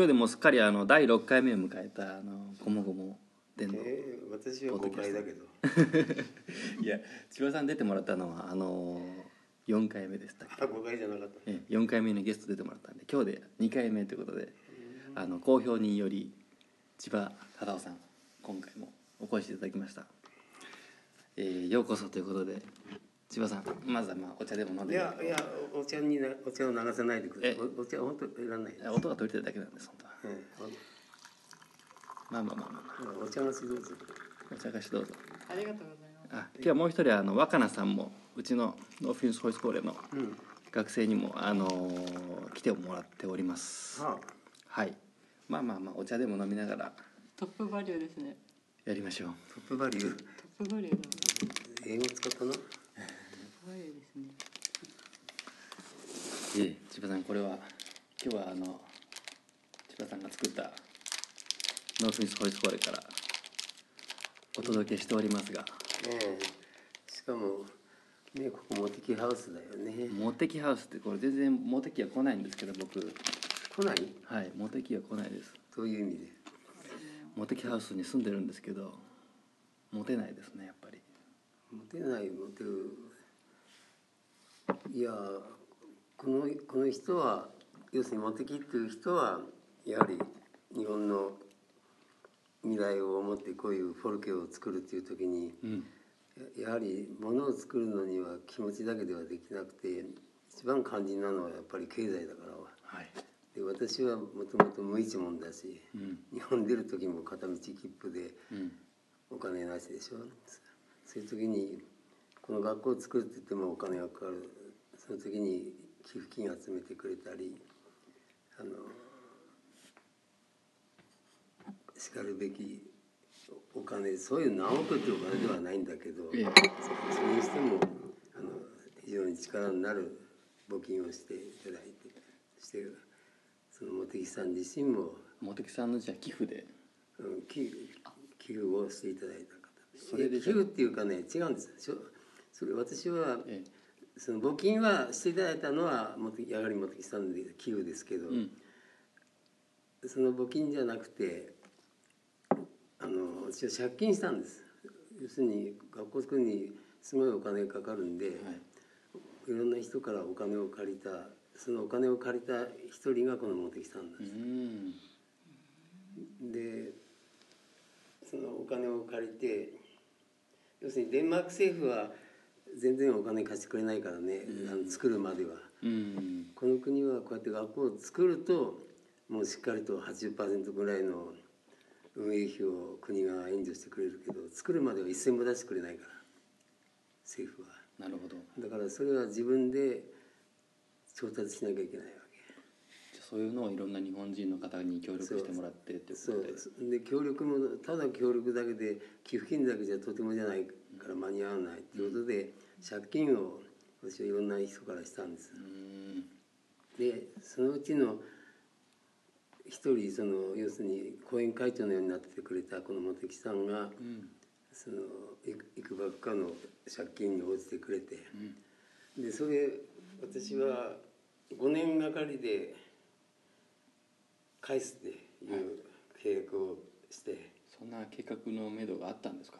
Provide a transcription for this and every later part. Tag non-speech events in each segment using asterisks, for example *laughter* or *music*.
今日でもうすっかりあの第6回目を迎えたあのごもごもでの、えー、私は5回だけど。いや千葉さん出てもらったのはあの4回目でしたあ5回じゃなかった。え4回目にゲスト出てもらったんで今日で2回目ということであの好評により千葉忠夫さん今回もお越しいただきました、えーようこそということで千葉さんまずはまあお茶でも飲んでいやいやお茶になお茶を流さないでください。え？おお茶は本当いらない、音が取れてるだけなんです本当は。えまあまあまあまあ、まえお茶がしどうぞあ、お茶菓子どうぞ。ありがとうございます。あ今日はもう一人あの若菜さんもうちのノーフィンスホイスコーレのうん。学生にもあのー来てもらっております。ははい。まあまあまあお茶でも飲みながら。トップバリューですね。やりましょう。あトップバリュー。トップバリュー英語使ったなプバリューですね。ええ千葉さんこれは今日はあの千葉さんが作ったノースミスホイスコーレからお届けしておりますが。ええ。しかもねここモテキハウスだよね。モテキハウスってこれ全然モテキは来ないんですけど僕。来ない？はいモテキは来ないです。という意味で？モテキハウスに住んでるんですけどモテないですねやっぱり。モテないモテるいやこのこの人は要するにモテキっていう人はやはり日本の未来を思ってこういうフォルケを作るっていう時にうん。ややはりものを作るのには気持ちだけではできなくて一番肝心なのはやっぱり経済だからはい。で私はもともと無一文だしうん。日本出る時も片道切符でうん。お金なしでしょ。そういう時にこの学校を作るって言ってもお金がかかるその時に寄付金集めてくれたりあのしかるべきお金そういう何億っていうお金ではないんだけど、ええ。そそれにしてもあの非常に力になる募金をしていただいてそしてその茂木さん自身もモテキさんのじゃあ寄付で。うん寄寄付をしていただいた方。それで寄付っていうかね違うんですそれ私はえその募金はしていただいたのはもとやはり茂木さんで寄付ですけど、えうん。その募金じゃなくてあの私は借金したんです。要するに学校作るにすごいお金がかかるんで、はい。い、ろんな人からお金を借りたそのお金を借りた一人がこの茂木さんです。ん。でそのお金を借りて要するにデンマーク政府は全然お金貸してくれないからね、あの作るまでは。うん。この国はこうやって学校を作るともうしっかりと80%ぐらいの運営費を国が援助してくれるけど作るまでは一銭も出してくれないから政府は。なるほど。だからそれは自分で調達しなきゃいけないわけ。じゃあそういうのをいろんな日本人の方に協力してもらってっていうこそとで。う。で協力もただ協力だけで寄付金だけじゃとてもじゃないから間に合わないということで借金を私はいろんな人からしたんです。うん。でそのうちの一人その要するに後援会長のようになってくれたこの茂木さんがうん。そのいくばくかの借金に応じてくれて。うん。でそれ私は5年がかりで返すっていう契約をして、そんな計画のめどがあったんですか？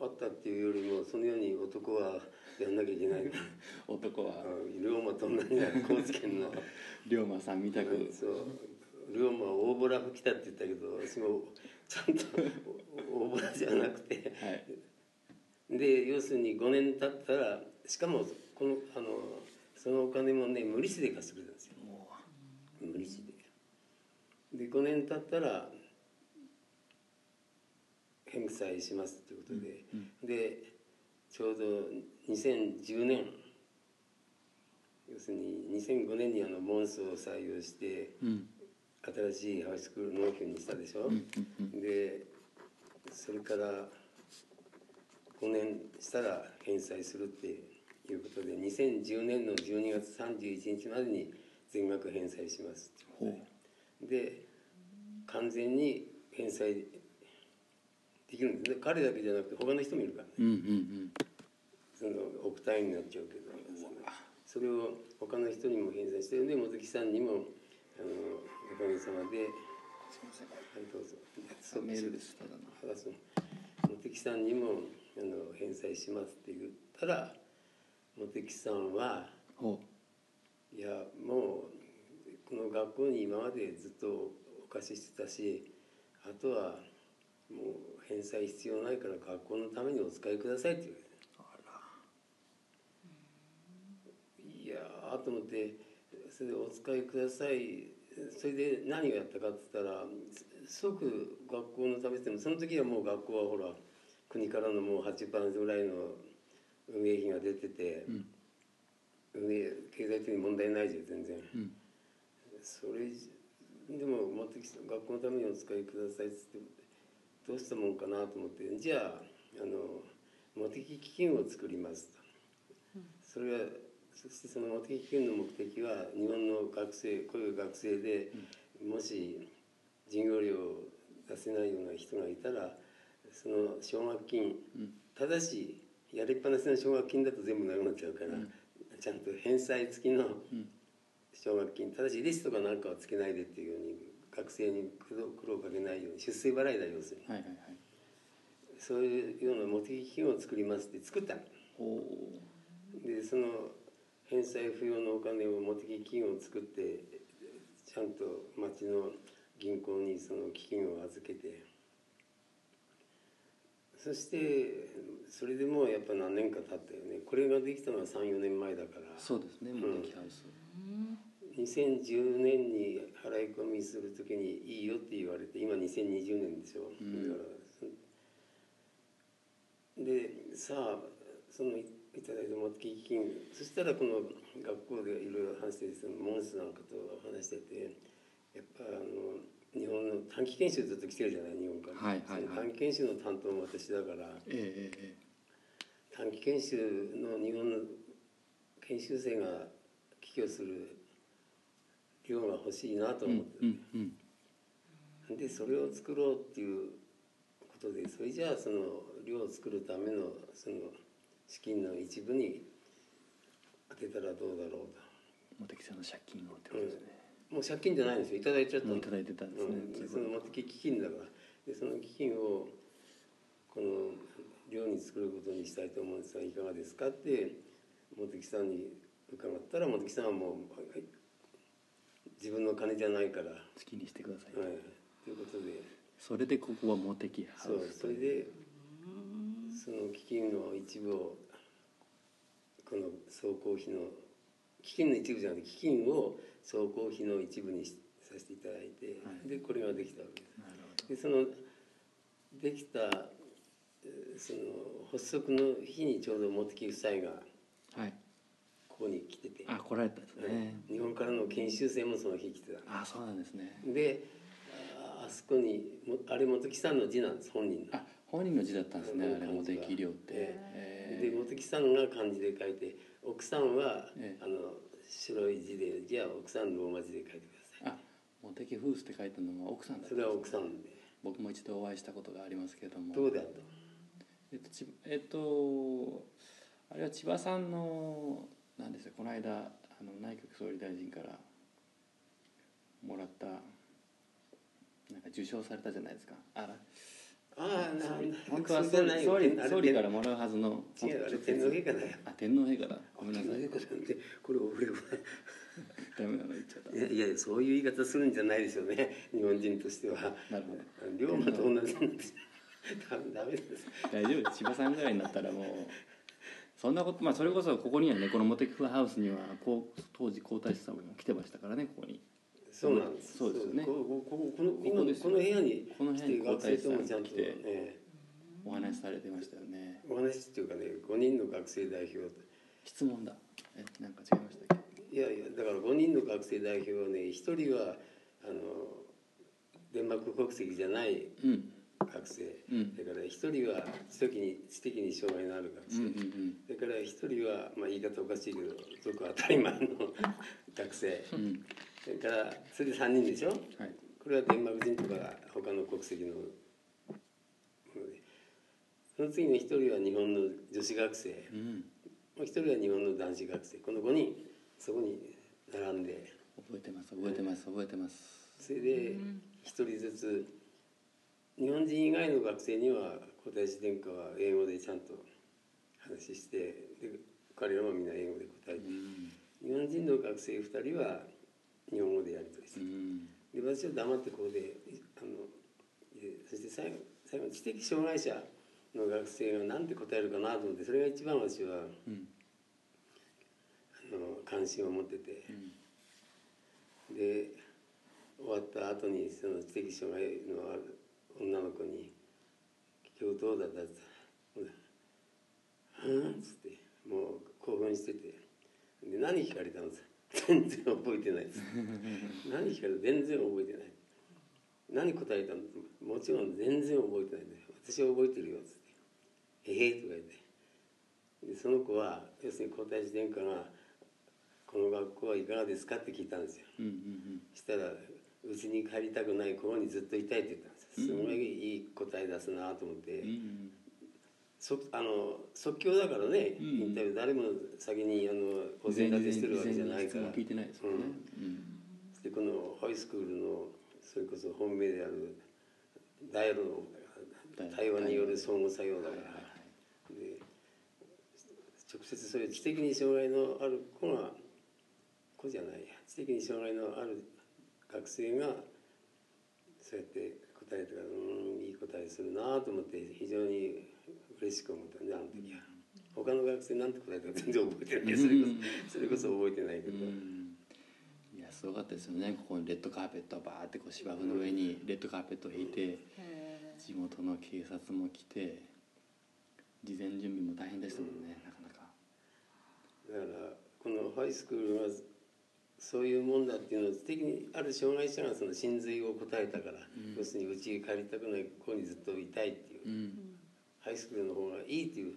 あったっていうよりもそのように男はやんなきゃいけない。*laughs* 男は。あ龍馬と同じだ高知県の。*laughs* 龍馬さんみたく。そう。龍馬は大ボラ吹きたって言ったけど私もちゃんと *laughs* 大ボラじゃなくて。はい。で要するに5年経ったらしかもこのあのそのお金もね無利子で貸してくれたんですよ。も無利子で。で5年経ったら返済しますということで、でちょうど2010年要するに2005年にあのモンスを採用してううん。新しいハイスクール農協にしたでしょ、でそれから5年したら返済するっていうことで2010年の12月31日までに全額返済しますで完全に返済できるんですね。彼だけじゃなくて他の人もいるからね。うんうんその億単位になっちゃうけど。それを他の人にも返済してで茂木さんにもあのおかげさまですいません。はいどうぞメールです。ただの原さん茂木さんにもあの返済しますって言ったら茂木さんはほいやもうこの学校に今までずっとお貸ししてたしあとはもう返済必要ないから学校のためにお使いくださいって言われて。いやーと思ってそれでお使いください。それで何をやったかって言ったら即学校のためってもその時はもう学校はほら国からのもう8%ぐらいの運営費が出てて、うん。運営経済的に問題ないじゃん全然。うん。それでも持ってきた学校のためにお使いくださいっつってどうしたもんかなと思ってじゃああのモテキ基金を作りますと、それはそしてそのモテキ基金の目的は日本の学生こういう学生で、もし授業料を出せないような人がいたらその奨学金、ただしやりっぱなしの奨学金だと全部なくなっちゃうから、ちゃんと返済付きの奨学金ただし利子とかなんかはつけないでっていうように学生に苦労苦労かけないように出世払いだ要するに。はいはいはい。そういうようなモテキ基金を作りますって作ったの。ほでその返済不要のお金をモテキ基金を作ってちゃんと町の銀行にその基金を預けて。そしてそれでもうやっぱ何年か経ったよね。これができたのは34年前だから。うそうですね。モテキハウス2010年に払い込みするときにいいよって言われて今2020年でしょ、うんだからそでさあそのいいただいた基金そしたらこの学校でいろいろ話してそのモンスなんかと話しててやっぱあの日本の短期研修ずっと来てるじゃない日本から、はいはいはい。短期研修の担当も私だからええええ短期研修の日本の研修生が帰郷する量が欲しいなと思って、うんうんでそれを作ろうっていうことでそれじゃあその量を作るためのその資金の一部に当てたらどうだろうモテキさんの借金をってことですね。ともう借金じゃないんですよ。いただいちゃったいただいてたんですねうんでその持ってき基金だから。でその基金をこの寮に作ることにしたいと思うんですがいかがですかって茂木さんに伺ったら茂木さんはもう、はい自分の金じゃないから、は好きにしてください。い、ということで。それでここはモテキハそう。ウスそれでその基金の一部をこの総工費の基金の一部じゃなくて基金を総工費の一部にしさせていただいて、はい。でこれができたわけです。でそのできたえーその発足の日にちょうど茂木夫妻がどはいここに来てて、あ来られたんですね。日本からの研修生もその日来てた。あそうなんですね。でああそこにもあれ本木さんの字なんです本人の。あ本人の字だったんですねうんあれモテキ寮って。ええ。で本木さんが漢字で書いて奥さんは、ええ。あの白い字でじゃあ奥さんローマ字で書いてください。あモテキフースって書いたのは奥さんだったそれは奥さんで。僕も一度お会いしたことがありますけども。どうだとえっとちえっとあれは千葉さんのなんですよ。この間あの内閣総理大臣からもらったなんか受賞されたじゃないですか。あら。ああな本当は総理総理総理からもらうはずの違うあれ天皇陛下だよ。あ天皇陛下だ。ごめんなさい。天皇陛下なんてこれ俺は。ダメなの言っちゃった。いやいやそういう言い方するんじゃないですよね。日本人としては。なるほど。龍馬と同じなんですダメダメです。大丈夫千葉さんぐらいになったらもうそんなことまあそれこそここにはねこのモテキフハウスにはこう当時皇太子さんも来てましたからねここに。そうなんです。そうですよね。ここここのこのここですよこの部屋にこの部屋に学生ともちゃんと、皇太子さん来てえお話しされてましたよね。えお話っていうかね5人の学生代表質問だ。えなんか違いましたっけ？いやいやだから5人の学生代表はね1人はあのデンマーク国籍じゃないうん学生、うん。だから1人は知的に知的に障害のある学うんう生、ん。それから1人は、まあ、言い方おかしいけどごく当たり前の *laughs* 学生。うん。うんそれからそれで3人でしょ？はい。これはデンマーク人とか他の国籍の。ものでその次の1人は日本の女子学生。うん。もう1人は日本の男子学生。この5人そこに並んで。お覚えてます覚えてます覚えてます。それで一人ずつ日本人以外の学生には古代史殿下は英語でちゃんと話してで彼らもみんな英語で答えて、日本人の学生2人は日本語でやり取りする、うん。で私は黙ってここであのでそして最後最後知的障害者の学生が何て答えるかなと思ってそれが一番私はうん。あの関心を持ってて。うん。で終わった後にその知的障害のある女の子に「今日どうだ？った?」って言ったら「うん?」っつってもう興奮しててで何聞かれたの？さ全然覚えてないです。*laughs* 何聞かれた？全然覚えてない。何答えたの？もちろん全然覚えてないんだよ。私は覚えてるよっつって「ええとか言って。でその子は要するに皇太子殿下が「この学校はいかがですか?」って聞いたんですよ。うんうんしたらうちに帰りたくないここにずっといたいって言ったんですごいいい答え出すなと思って、うん。うんそあの即興だからね、うん。インタビュー誰も先にあのお膳立てしてるわけじゃないから。聞いてないですもんね。うん。でこのハイスクールのそれこそ本命であるダイアログだから対話による相互作用だから、で直接それ知的に障害のある子が子じゃないや知的に障害のある学生がそうやって答えてからうんいい答えするなと思って非常に嬉しく思ったんであの時は。他の学生なんて答えたか全然覚えてないそれこそそれこそ覚えてないけど、うん。いやすごかったですよね。ここにレッドカーペットをバーってこう芝生の上にレッドカーペットを引いてへ地元の警察も来て事前準備も大変でしたもんねなかなか。だからこのハイスクールはそういうもんだっていうのを知的にある障害者がその真髄を答えたから、要するにうちに帰りたくないここにずっといたいっていう、うん。ハイスクールの方がいいっていう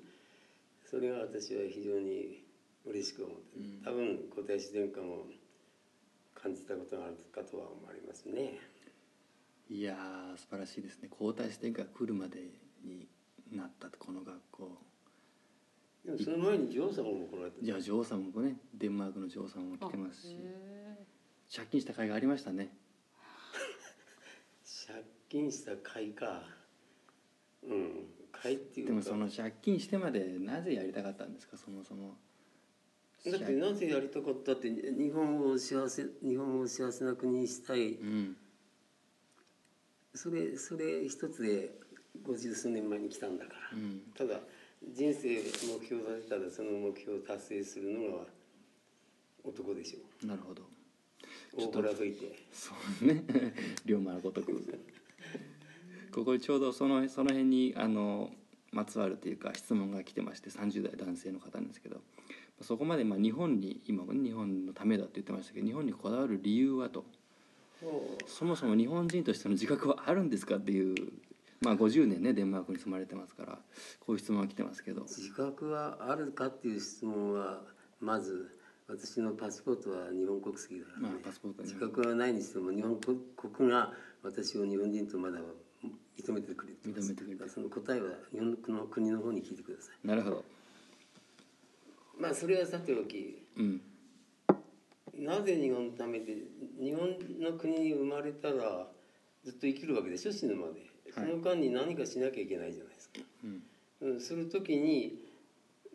それが私は非常に嬉しく思ってる、多分皇太子殿下も感じたことがあるかとは思われますね。いやー素晴らしいですね。皇太子殿下が来るまでになったこの学校でもその前にジョー様も来られた。じゃあ女王様もねデンマークの女王様も来てますし。え借金した甲斐がありましたね。*laughs* 借金した甲斐か。うん甲斐っていうか。でもその借金してまでなぜやりたかったんですか？そもそも。だってなぜやりたかったって日本を幸せ日本を幸せな国にしたい。うん。それそれ一つで五十数年前に来たんだから、うん。ただ人生目標立てたらその目標を達成するのが男でしょなるほど。大腹吹いて。そうね。*laughs* 龍馬のごとく。ここにちょうどそのその辺にあのまつわるというか質問が来てまして30代男性の方なんですけどそこまでまあ日本に今日本のためだって言ってましたけど日本にこだわる理由はと。そもそも日本人としての自覚はあるんですかっていうまあ50年ねデンマークに住まれてますからこういう質問が来てますけど。自覚はあるかっていう質問はまず私のパスポートは日本国籍だからね、まあパスポート自本覚はないにしても日本国国が私を日本人とまだ認めてくれてます。認めてくれてその答えは日本の国の方に聞いてください。なるほど。まあそれはさておきうん。なぜ日本のためで日本の国に生まれたらずっと生きるわけでしょ死ぬまでその間に何かしなきゃいけないじゃないですか、うん。うん、する時に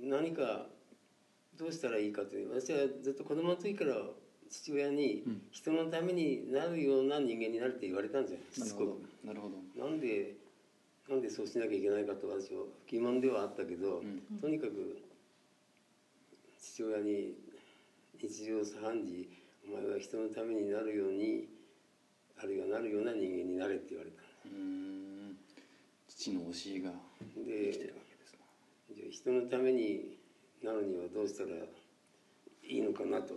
何かどうしたらいいかという私はずっと子供の時から父親に人のためになるような人間になるって言われたんじゃないしなるほどつこなるほど。くなんでなんでそうしなきゃいけないかと私は疑問ではあったけど、とにかく父親に日常茶飯事お前は人のためになるようにあるいはなるような人間になれって言われたうーん父の教えがで生きてるわけですな。じゃあ人のためになるにはどうしたらいいのかなと。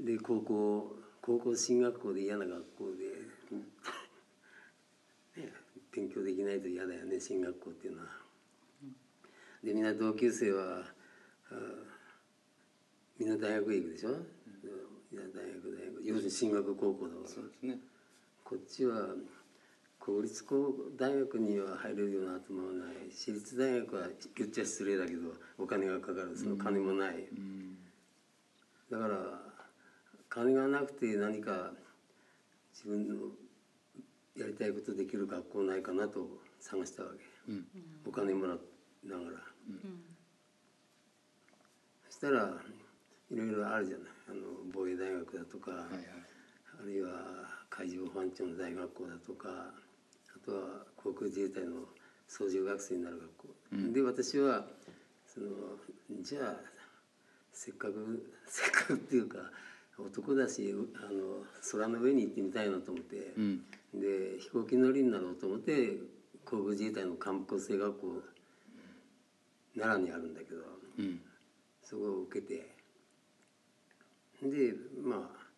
で高校高校進学校で嫌な学校で、*laughs* ね、勉強できないと嫌だよね進学校っていうのは。でみんな同級生はあみんな大学へ行くでしょ、みん。な大学大学。要するに進学高校だからそうですね。こっちは公立高大学には入れるような頭もない。私立大学は言っちゃ失礼だけどお金がかかる。その金もない、うんだから金がなくて何か自分のやりたいことできる学校ないかなと探したわけ、うんお金もらいながら。うんそしたらいろいろあるじゃない。あの防衛大学だとか、はいはい。あるいは海上保安庁の大学校だとか。あとは航空自衛隊の操縦学生になる学校、うん。で私はそのじゃあせっかく *laughs* せっかくっていうか男だしあの空の上に行ってみたいなと思って、うん。で飛行機乗りになろうと思って航空自衛隊の幹部構成学校奈良にあるんだけどうん。そこを受けて。でまあ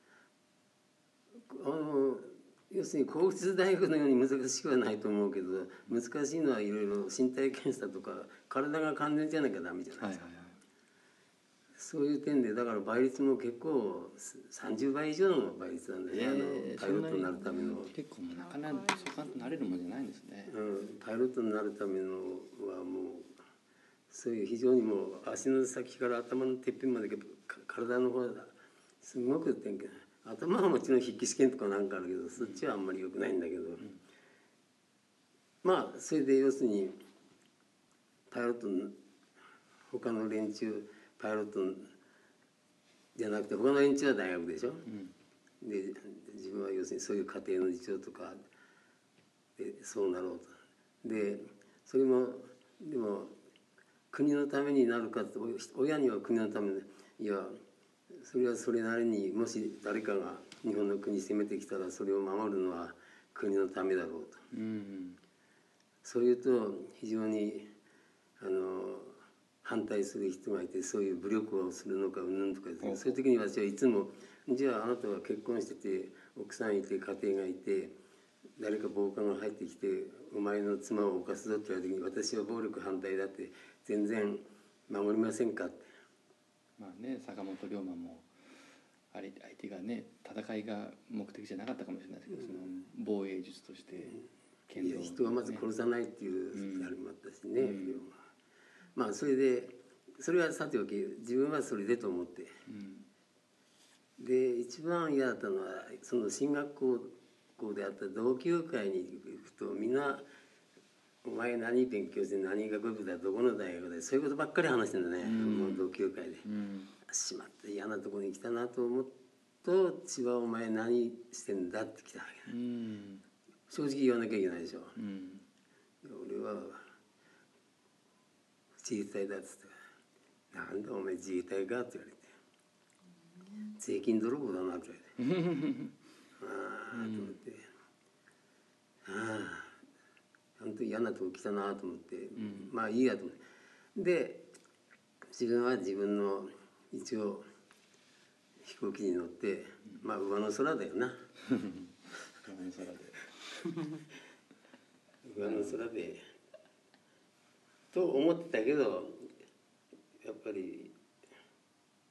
あの要するに公立大学のように難しくはないと思うけど難しいのはいろいろ身体検査とか体が完全じゃなきゃダメじゃないですか、はいはいはい。そういう点でだから倍率も結構30倍以上の倍率なんだよね、えーあのパイロットになるための。結構なかなかそう簡単になれるもんじゃないんですね。うん、パイロットになるためのはもうそういう非常にもう足の先から頭のてっぺんまでか体の方だすごく頭はもちろん筆記試験とかなんかあるけどそっちはあんまり良くないんだけど、まあそれで要するにパイロットの他の連中パイロットじゃなくて他の連中は大学でしょ、うん。で自分は要するにそういう家庭の事情とかでそうなろうと。でそれもでも国のためになるかって親には国のためにいやそれはそれなりにもし誰かが日本の国攻めてきたらそれを守るのは国のためだろうと。うんそういうと非常にあの反対する人がいてそういう武力をするのかうんぬんとかそういう時に私はいつもじゃああなたは結婚してて奥さんいて家庭がいて誰か暴漢が入ってきてお前の妻を犯すぞって言われた時に私は暴力反対だって全然守りませんかって。まあね坂本龍馬もあれ相手がね戦いが目的じゃなかったかもしれないですけど、その防衛術として剣道。をね人はまず殺さないっていうあれもあったしね、うん。まあそれでそれはさておき自分はそれでと思って。うん。で一番嫌だったのはその進学校であった同級会に行くとみんな「お前何勉強して何学部だどこの大学だ」そういうことばっかり話してんだね、うん。もう同級会で。うんしまった嫌なところに来たなと思うと「千葉お前何してんだ?」って来たわけうん正直言わなきゃいけないでしょ。うん俺は自衛隊だっつって「なんだお前自衛隊か?」って言われて「税金泥棒だな」って言われてああと思ってああ本当に嫌なとこ来たなと思って、んまあいいやと思ってで自分は自分の一応飛行機に乗ってまあ上の空だよな。山の空で上の空で。と思ってたけどやっぱり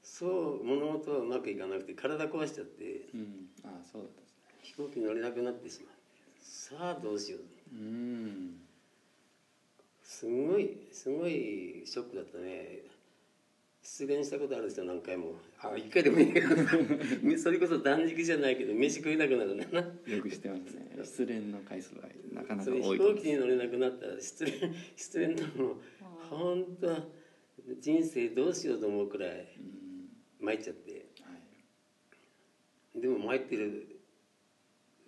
そう物事はうまくいかなくて体壊しちゃってうん。ああそうだった飛行機乗れなくなってしまってさあどうしよう。うん。すごいすごいショックだったね失恋したことあるんですよ何回も。あ一回でもいいけど *laughs* それこそ断食じゃないけど飯食えなくなるんだな。よく知ってますね。失恋の回数はなかなか多いと思います。行機に乗れなくなったら失恋失恋だもん本当人生どうしようと思うくらいうん参っちゃって。はい。でも参ってる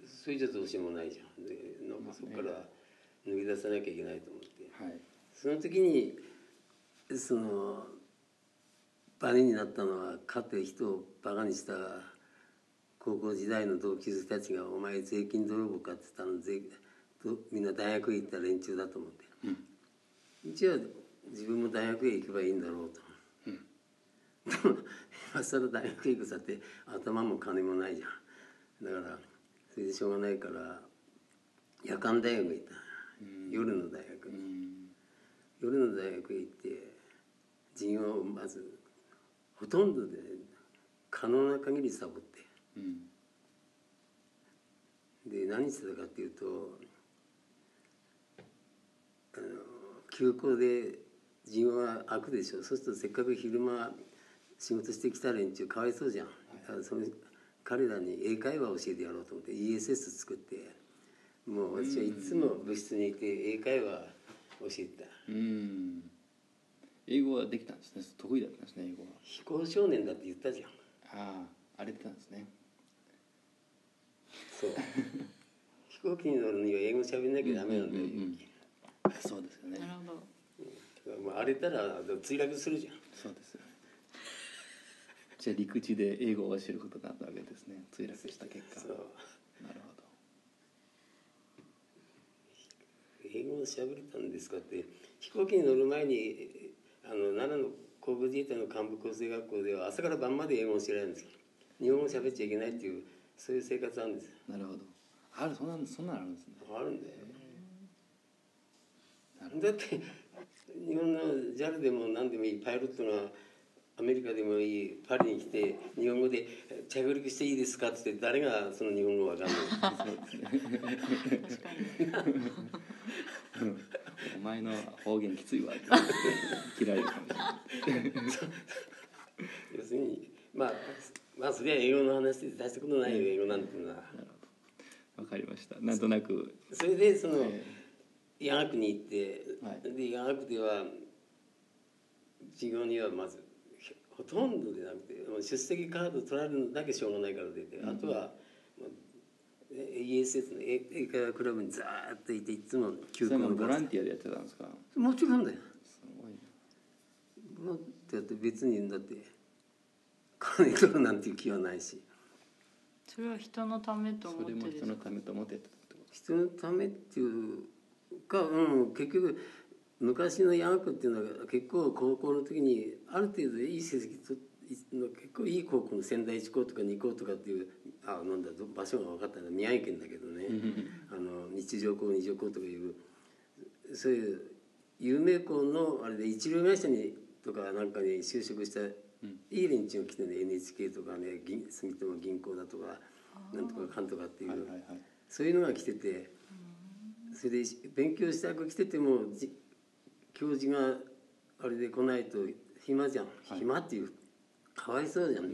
それじゃどうしようもないじゃん。でなんかそこから脱ぎ出さなきゃいけないと思って。はい。その時にそのバネになったのはかつて人をバカにした高校時代の同級生たちが「お前税金泥棒か」って言ったのみんな大学へ行った連中だと思って。うん。じゃあ自分も大学へ行けばいいんだろうと。でも今更大学へ行くさって頭も金もないじゃん。だからそれでしょうがないから夜間大学へ行った。うん。夜の大学。うにん。夜の大学へ行って授業をまずほとんどで可能な限りサボって。うん。で何してたかっていうとあの休校で授業が開くでしょ。そうするとせっかく昼間仕事してきた連中かわいそうじゃん。だからその彼らに英会話を教えてやろうと思って ESS 作ってもう私はいつも部室にいて英会話教えてた。うん英語はできたんですね。得意だったんですね英語は。非行少年だって言ったじゃん。ああ荒れてたんですね。そう。飛行機に乗るには英語喋んなきゃダメなんだよ、うんうんうんそうですよね。なるほど。まあ、荒れたら墜落するじゃん。そうですよね。じゃあ陸地で英語を教えることになったわけですね。墜落した結果。そう。なるほど。英語を喋れたんですかって飛行機に乗る前にあの奈良の航空自衛隊の幹部構成学校では朝から晩まで英語を教えられるんですよ日本語喋っちゃいけないっていうそういう生活あるんですよ。なるほど。あるそんなそんなのあるんですね。あるんだよ。だって日本の JAL でも何でもいいパイロットがアメリカでもいいパリに来て日本語で「着陸していいですか?」って言って誰がその日本語わかんない確かに *laughs* お前の方言きついわって切られるかもしれない要するにまあまあそれは英語の話で大したことないよ英語なんていうのはわかりました。なんとなくそれでそのえ医学に行って、はいで医学では授業にはまずほとんどでなくてもう出席カード取られるのだけしょうがないから出て、あとは、ESS の英会話クラブにザーッといていつも休それもボランティアでやってたんですかもちろんだよすごいなボランティアって別にだって金取るなんていう気はないしそれは人のためと思ってですか人のためと思ってたってこ人のためっていうか、うん、結局昔のヤンクっていうのは結構高校の時にある程度いい成績と結構いい高校の仙台一高とか二高とかっていうあなんだ場所が分かったのは宮城県だけどね、あの日常高二条高とかいうそういう有名校のあれで一流会社にとかなんかに就職した、いい連中が来てね NHK とかね銀住友銀行だとかなんとかかんとかっていう、とはいはいはい。そういうのが来ててそれで勉強したく来ててもじ教授があれで来ないと暇じゃん、はい。暇っていうかわいそうじゃん。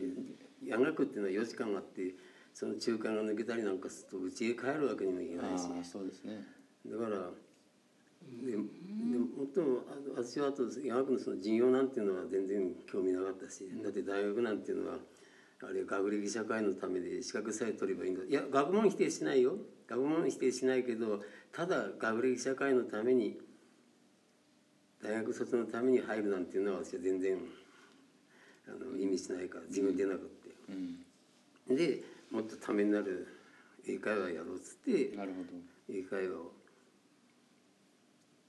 夜学っていうのは4時間あってその中間が抜けたりなんかすると家へ帰るわけにもいけないしそうですね。だからででもっともあ私はあと夜学のその授業なんていうのは全然興味なかったしだって大学なんていうのはあれ学歴社会のためで資格さえ取ればいいんだ。いや学問否定しないよ。学問否定しないけどただ学歴社会のために大学卒のために入るなんていうのは私は全然あの意味しないから自分でなくって。うん。でもっとためになる英会話やろうっつってなるほど。英会話を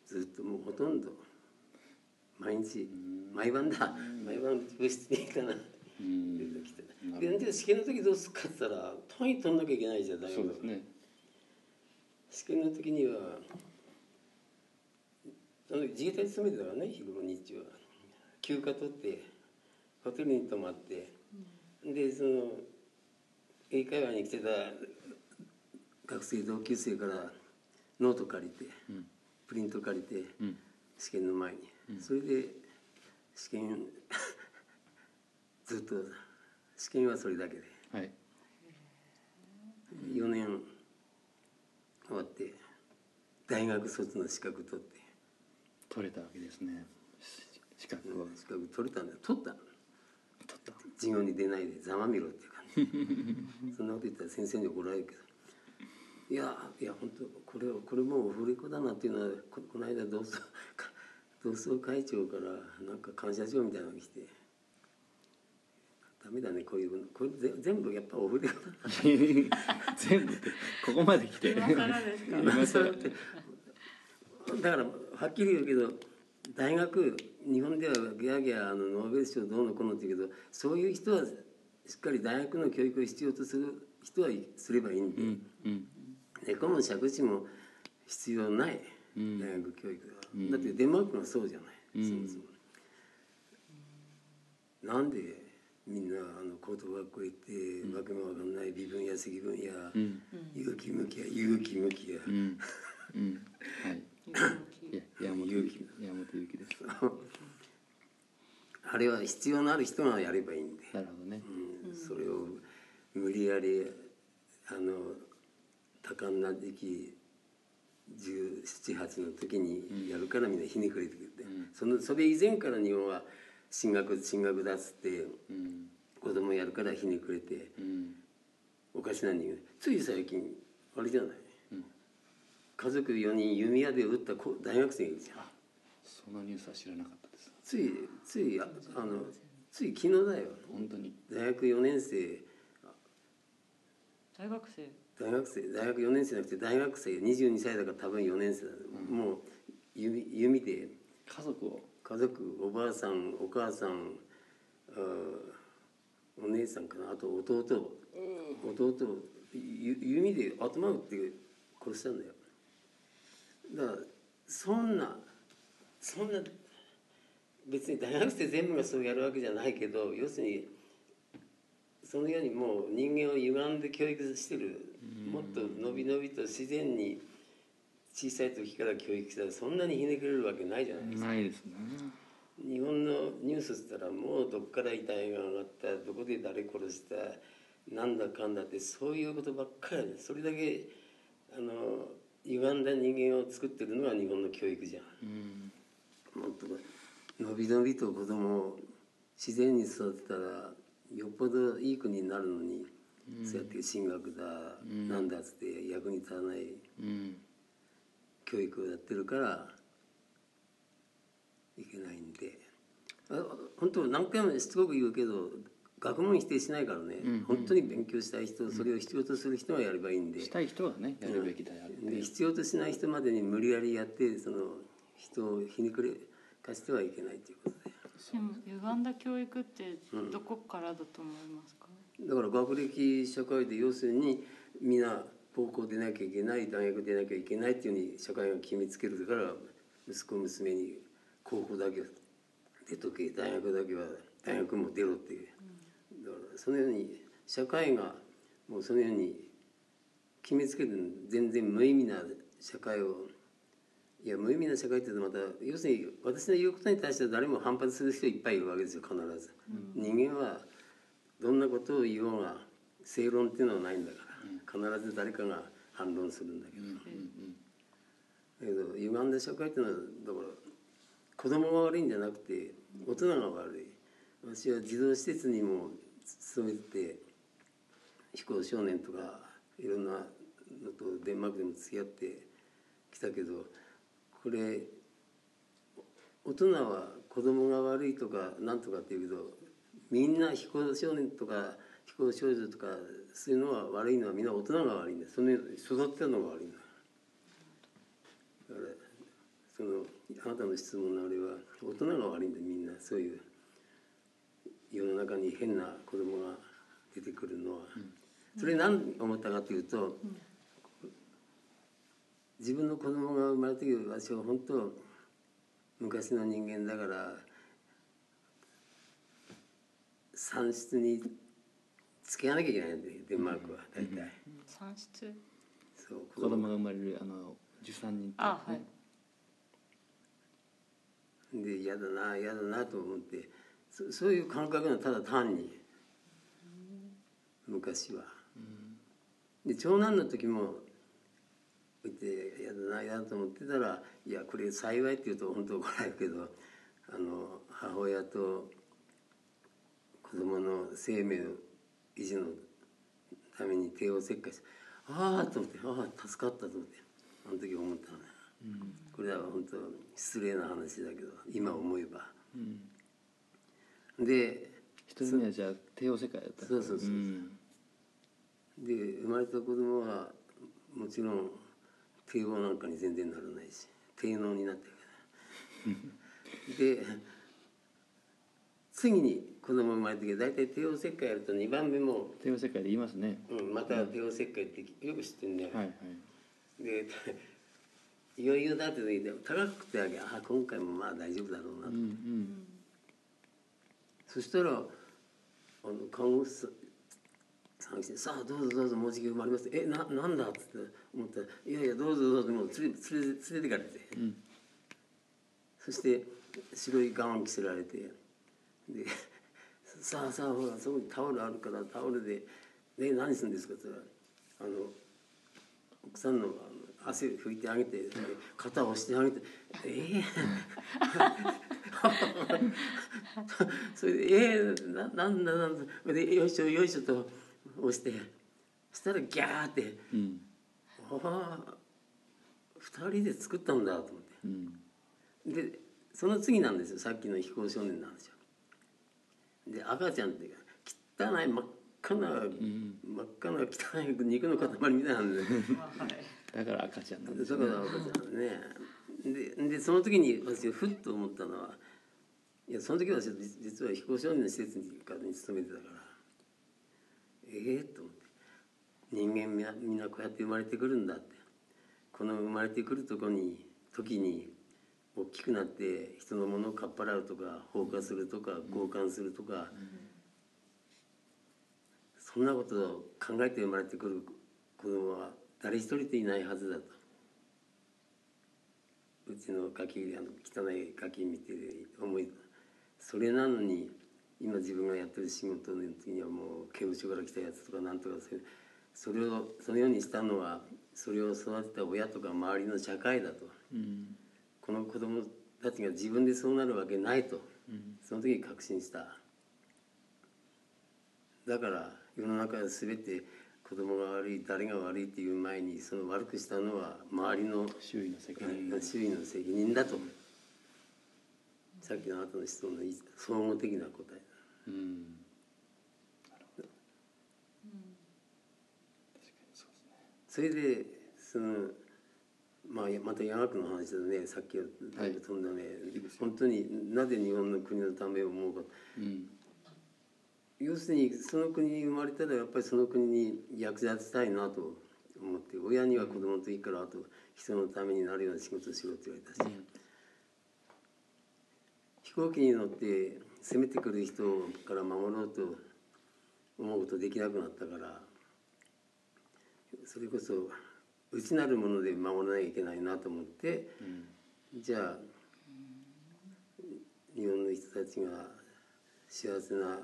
ずっともうほとんど毎日毎晩だ。毎晩部室に行かなでで試験の時どうすっかって言ったら単位取んなきゃいけないじゃん大学ね。試験の時にはその自衛隊に勤めてたからね日頃日中は。休暇取ってホテルに泊まってでその英会話に来てた学生同級生からノート借りてうんプリント借りてうん。試験の前に、それで試験ずっと試験はそれだけで。はい。4年終わって大学卒の資格取って。取れたわけですね。し資格を。資格取れたんだ。よ取ったの。取った。授業に出ないでざまみろっていう感じそんなこと言ったら先生に怒られるけど。いやいや本当これこれもうオフレコだなっていうのはここの間同窓か同窓会長からなんか感謝状みたいなのが来て。ダメだねこういうのこれぜ全部やっぱオフレコだな。*laughs* 全部ってここまで来て。今更ですか？今更。だからはっきり言うけど大学日本ではギャーギャーあのノーベル賞どうのこうのって言うけどそういう人はしっかり大学の教育を必要とする人はすればいいんで、うんうん。も借地も必要ない、うん。大学教育は、うん。だってデンマークがそうじゃない、うん。そもそも。なんでみんなあの高等学校行って、わけもわかんない微分や積分や、うん。有機向きや有機向きや、うん。うん。はい。*laughs* いや山本ゆき。山本ゆきです *laughs* あれは必要のある人がやればいいんで、なるほどね。うん。それを無理やりあの多感な時期1718の時にやるからみんなひねくれてくれて、そのそれ以前から日本は進学進学だっつってうん。子供やるからひねくれてうん。おかしな人間。つい最近あれじゃない、うん。家族4人弓矢で撃った子大学生がいるじゃん。そのニュースは知らなかったついついああのつい昨日だよ本当に。大学4年生。大学生？大学生。大学4年生じゃなくて大学生。22歳だから多分4年生だ、もう弓弓で。家族を？家族。おばあさんお母さんお姉さんかな。あと弟。弟をゆ弓で頭打って殺したんだよ。だからそんなそんな別に大学生全部がそうやるわけじゃないけど要するにそのようにもう人間を歪んで教育してるもっと伸び伸びと自然に小さい時から教育したらそんなにひねくれるわけないじゃないですか。ないですね。日本のニュースっつったらもうどっから遺体が上がったどこで誰殺したなんだかんだってそういうことばっかりそれだけあの歪んだ人間を作ってるのが日本の教育じゃん。うん。もっと伸び伸びと子供を自然に育てたらよっぽどいい国になるのに、そうやって進学だ、なんだっつって役に立たないうん教育をやってるからいけないんで。あ本当何回もしつこく言うけど学問否定しないからね、本当に勉強したい人それを必要とする人がやればいいんで,、したい人はねやるべきだよで必要としない人までに無理やりやってその人をひねくれかしてはいけないということで。でも歪んだ教育ってどこからだと思いますか、だから学歴社会で要するにみんな高校出なきゃいけない大学出なきゃいけないっていうふうに社会が決めつけるから息子娘に高校だけは出とけ大学だけは大学も出ろっていうだからそのように社会がもうそのように決めつけて全然無意味な社会をいや無意味な社会っていうとまた要するに私の言うことに対しては誰も反発する人いっぱいいるわけですよ必ず、人間はどんなことを言おうが正論っていうのはないんだから、必ず誰かが反論するんだけど、だけど歪んだ社会っていうのはだから子供が悪いんじゃなくて大人が悪い。私は児童施設にも勤めて非行少年とかいろんなのとデンマークでも付き合ってきたけどこれ大人は子供が悪いとかなんとかって言うけどみんな非行少年とか非行少女とかそういうのは悪いのはみんな大人が悪いんだその育ってたのが悪いんだだからそのあなたの質問のあれは大人が悪いんだみんな。そういう世の中に変な子供が出てくるのは、それ何思ったかというと、自分の子供が生まれた時私は本当昔の人間だから産室に付けなきゃいけないんでデンマークは大体、産室？そう子供。が生まれるあの受産人あはい。で嫌だな嫌だなと思ってそそういう感覚がただ単に。昔は。で長男の時もこうやって嫌だな嫌だと思ってたら「いやこれ幸い」って言うと本当怒られるけどあの母親と子供の生命維持のために帝王切開してああと思ってああ助かったと思ってあの時思ったのね。これは本当失礼な話だけど今思えば。で一人目はじゃあ帝王世界だったそうそうそうそうん。で生まれた子供はもちろん帝王なんかに全然ならないし帝能になってるから。*laughs* で次に子供生まれた時大体帝王切開やると2番目も、帝王世界で言いますね。うん、また帝王切開ってよく知ってるね、はいはい。で *laughs* 余裕だって時で高くてあげあ今回もまあ大丈夫だろうなと、うんうん。そしたらあの看護師て「さあどうぞどうぞもうじき生まれます」えななんだ?」っつって思ったら「いやいやどうぞどうぞもう連れ連れ連れてかれて、そして白いガウン着せられてで「さあさあほらそこにタオルあるからタオルでで何するんですか?」って言ったらあの奥さんの汗拭いてあげてで肩を押してあげて「ええ *laughs* *laughs* それで「ええななんだなんだ」でよいしょよいしょと押してそしたらギャーってうん「ああ2人で作ったんだ」と思って。うん。でその次なんですよさっきの飛行少年なんですよで赤ちゃんって汚い真っ赤な、真っ赤な汚い肉の塊みたいなんで。*laughs* だから赤ちゃんなんですだから赤ちゃんね。ででその時に私ふっと思ったのはいやその時は私実は飛行少年の施設にに勤めてたからええと思って。人間みんなみんなこうやって生まれてくるんだって。この生まれてくるとこに時に大きくなって人のものをかっぱらうとか放火するとか交換するとか、そんなことを考えて生まれてくる子供は誰一人といないはずだと。うちのガキあの汚いガキ見て思いそれなのに今自分がやってる仕事の時にはもう刑務所から来たやつとかなんとかそういうそれをそのようにしたのはそれを育てた親とか周りの社会だと。うん。この子供たちが自分でそうなるわけないと、その時に確信した。だから世の中は全て子供が悪い誰が悪いっていう前にその悪くしたのは周りの周囲の責任。周囲の責任だと。さっきのあなたの質問の総合的な答えうん。それでそのまあまた山学の話だねさっきはだいぶ飛んだね、本当になぜ日本の国のためを思うか。うん。要するにその国に生まれたらやっぱりその国に役立ちたいなと思って親には子供の時からあと人のためになるような仕事をしろって言われたし、飛行機に乗って攻めてくる人から守ろうと思うことできなくなったからそれこそ内なるもので守らなきゃいけないなと思って、じゃあ日本の人たちが幸せな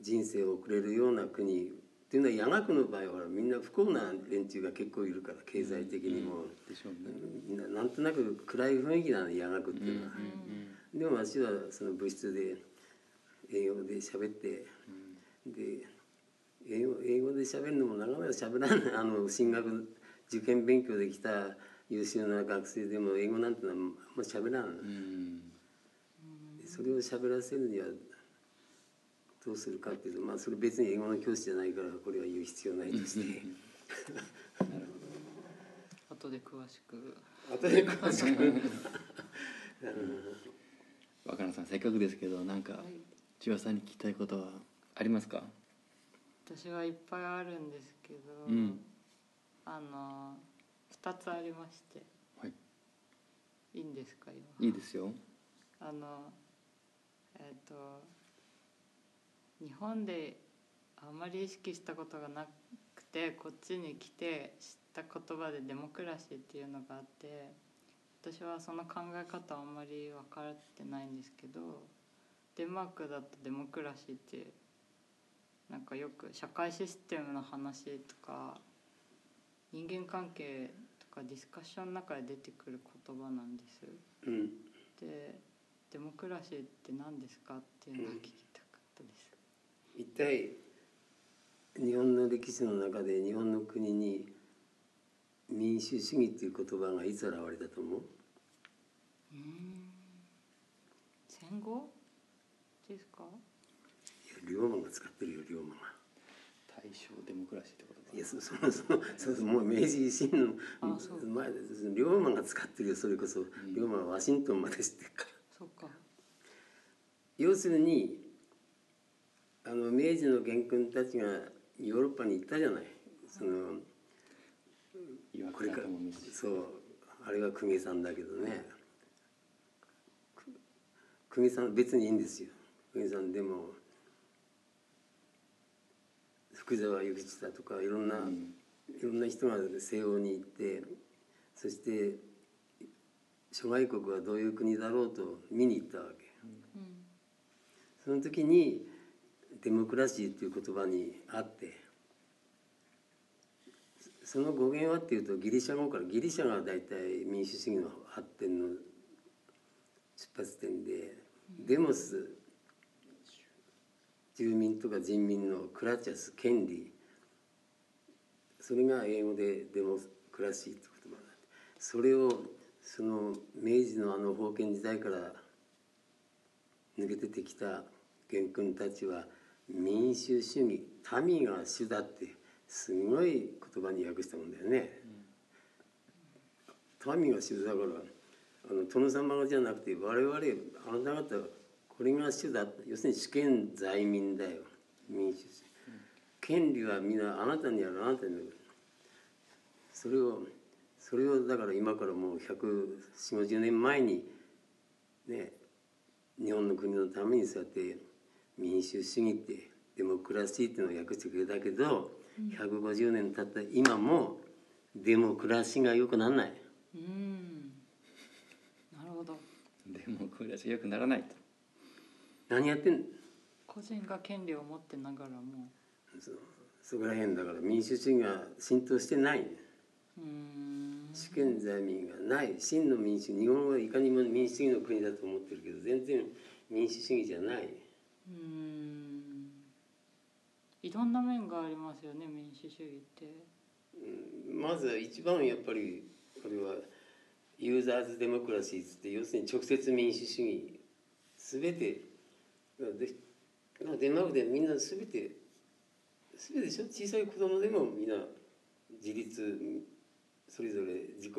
人生を送れるような国っていうのは夜学の場合はみんな不幸な連中が結構いるから経済的にも、でしょうね。ななんとなく暗い雰囲気なの夜学っていうのは、でも私はその部室で英語で喋って、で英語英語で喋るのもなかなか喋らない *laughs* あの進学受験勉強できた優秀な学生でも英語なんてのはあんま喋らない、うん。でそれを喋らせるにはどうするかっていうとまあそれ別に英語の教師じゃないからこれは言う必要ないとして。*laughs* 後で詳しく。後で詳しく *laughs* 若菜さんせっかくですけどなんか千葉さんに聞きたいことはありますか？私はいっぱいあるんですけど、うん。あの2つありまして。はい。いいんですか今？いいですよ。あのえっ、と日本であんまり意識したことがなくてこっちに来て知った言葉でデモクラシーっていうのがあって私はその考え方はあんまり分かってないんですけどデンマークだとデモクラシーってなんかよく社会システムの話とか人間関係とかディスカッションの中で出てくる言葉なんです。うんでデモクラシーって何ですかっていうのを聞きたかったです。一体日本の歴史の中で日本の国に民主主義っていう言葉がいつ現れたと思う？戦後ですか？いや龍馬が使ってるよ龍馬が。大正デモクラシーってことかいやそ *laughs* そのそのそうそうもう明治維新の前です龍馬が使ってるよそれこそ、龍馬はワシントンまで知ってるから。そうか。要するにあの明治の元君たちがヨーロッパに行ったじゃない。その岩これからそうあれが公家さんだけどね。く公家さん別にいいんですよ。公家さんでも福沢諭吉だとかいろんな、いろんな人が西欧に行ってそして諸外国はどういう国だろうと見に行ったわけ。その時にデモクラシーっていう言葉にあってその語源はっていうとギリシャ語からギリシャが大体民主主義の発展の出発点でデモス住民とか人民のクラチャス権利それが英語でデモクラシーって言葉だそれをその明治のあの封建時代から抜け出てきた元君たちは民主主義民が主だってすごい言葉に訳したもんだよね。民が主だからあの殿様じゃなくて我々あなた方これが主だ。要するに主権在民だよ。民主主義。権利は皆あなたにある。あなたにある。それをそれをだから今からもう14050年前にね日本の国のためにそうやって民主主義ってデモクラシーっていうのを訳してくれたけど、うん、150年経った今もデモクラシーがよくならない。うんデモクラシーよくならないと。何やってん個人が権利を持ってながらも。そそこら辺だから民主主義が浸透してない主権在民がない。真の民主日本はいかにも民主主義の国だと思ってるけど全然民主主義じゃない。うん。いろんな面がありますよね民主主義って。うん。まず一番やっぱりこれはユーザーズ・デモクラシーって要するに直接民主主義全てデンマークでみんな全て全てでしょ？小さい子供でもみんな自立それぞれ自己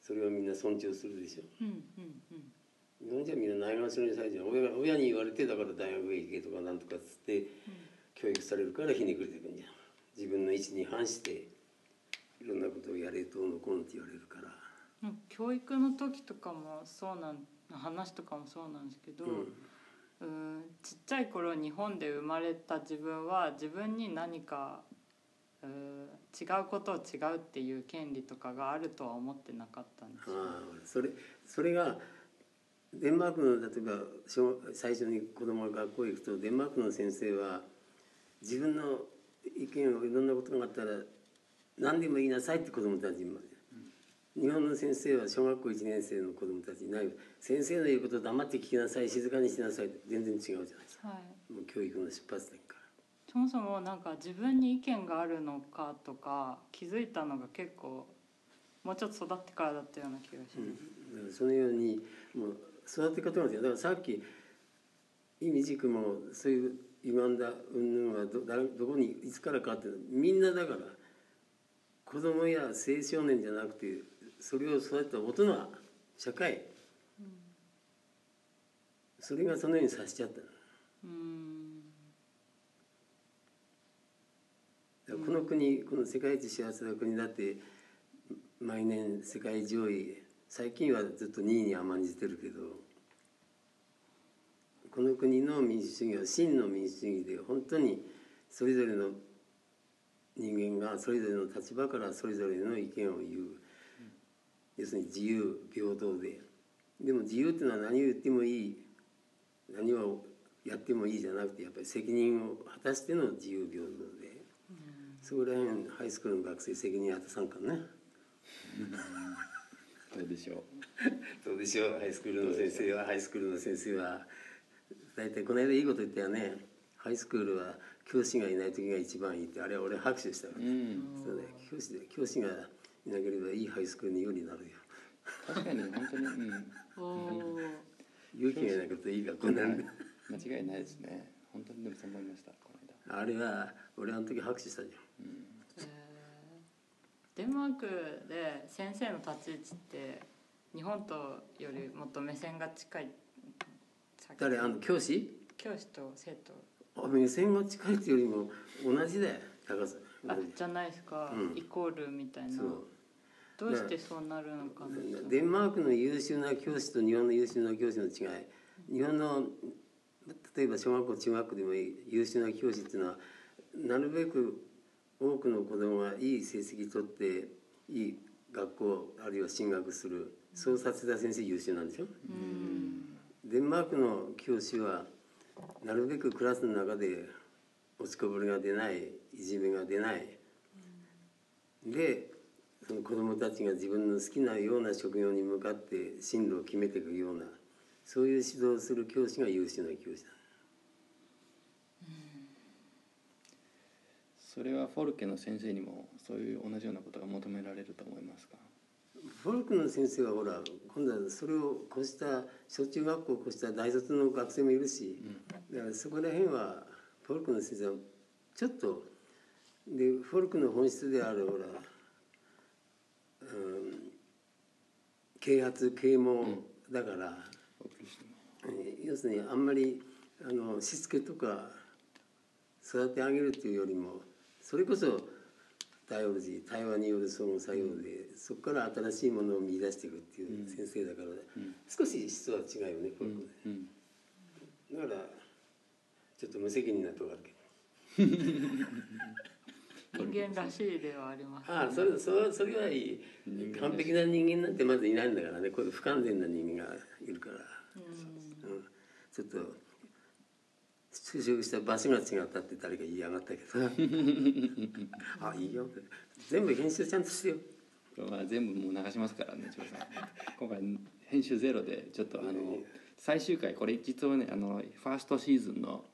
それをみんな尊重するでしょ？うんうんうん。日本人はみんなないがしろにされちゃう親親に言われてだから大学へ行けとかなんとかっつって、教育されるからひねくれてくんじゃん。自分の意思に反していろんなことをやれとのこんって言われる教育の時とかもそうなん話とかもそうなんですけど、うん、うんちっちゃい頃日本で生まれた自分は自分に何か違うことを違うっていう権利とかがあるとは思ってなかったんですあそれそれがデンマークの例えば最初に子供が学校へ行くとデンマークの先生は自分の意見をいろんなことがあったら何でも言いなさいって子供たちに。日本の先生は小学校1年生の子供たちにない先生の言うことを黙って聞きなさい静かにしなさいって全然違うじゃないですか、はい、もう教育の出発点から。そもそもなんか自分に意見があるのかとか気づいたのが結構もうちょっと育ってからだったような気がします、うん、そのようにもう育て方なんですよだからさっき意味軸もそういう歪んだ云々はどどこにいつからかってみんなだから子供や青少年じゃなくてそれを育てた大人社会、うん、それがそのようにさせちゃったうん。この国この世界一幸せな国だって毎年世界上位最近はずっと2位に甘んじてるけどこの国の民主主義は真の民主主義で本当にそれぞれの人間がそれぞれの立場からそれぞれの意見を言う要するに自由平等ででも自由っていうのは何を言ってもいい。何をやってもいいじゃなくてやっぱり責任を果たしての自由平等でそこら辺ハイスクールの学生責任果たさんかね。どうでしょう。どうでしょう。ハイスクールの先生は。ハイスクールの先生は大体この間いいこと言ったよね。ハイスクールは教師がいない時が一番いいって。あれは俺拍手したわけ、うん、そうね教師で教師がいなければいいハイスクールに有利になるよ。確かに本当に、うん、勇気がいなくていい学校なんで間違いないですね。本当にでもそう思いましたこの間。あれは俺あの時拍手したじゃん。デンマークで先生の立ち位置って日本とよりもっと目線が近い。誰？あの教師？教師と生徒。あ目線が近いっていうよりも同じだよ高さ。あじゃないですか、うん、イコールみたいなどうしてそうなるのかな。デンマークの優秀な教師と日本の優秀な教師の違い。日本の例えば小学校中学校でもいい優秀な教師っていうのはなるべく多くの子供がいい成績取っていい学校あるいは進学する。そうさせた先生優秀なんでしょデンマークの教師はなるべくクラスの中で落ちこぼれが出ないいじめが出ない、でその子どもたちが自分の好きなような職業に向かって進路を決めていくようなそういう指導をする教師が優秀な教師だ。それはフォルケの先生にもそういう同じようなことが求められると思いますか？フォルクの先生はほら今度はそれを越した小中学校を越した大卒の学生もいるし、だからそこら辺はフォルクの先生はちょっとでフォルクの本質であるほら、うん、啓発啓蒙だから、要するにあんまりあのしつけとか育て上げるっていうよりもそれこそダイオロジー対話による相互作用で、そこから新しいものを見出していくっていう先生だから、少し質は違うよねフォルクうん。で、だからちょっと無責任なとこあるけど *laughs* 人間らしいではあります、ああそれそれそれはいい完璧な人間なんてまずいないんだからね。これ不完全な人間がいるから。うん。うんちょっと就職した場所が違ったって誰か言いやがったけど。*laughs* あいいよ。全部編集ちゃんとしてよまあ、全部もう流しますからね千葉さん。今回編集ゼロでちょっとあの最終回これ実はねあのファーストシーズンの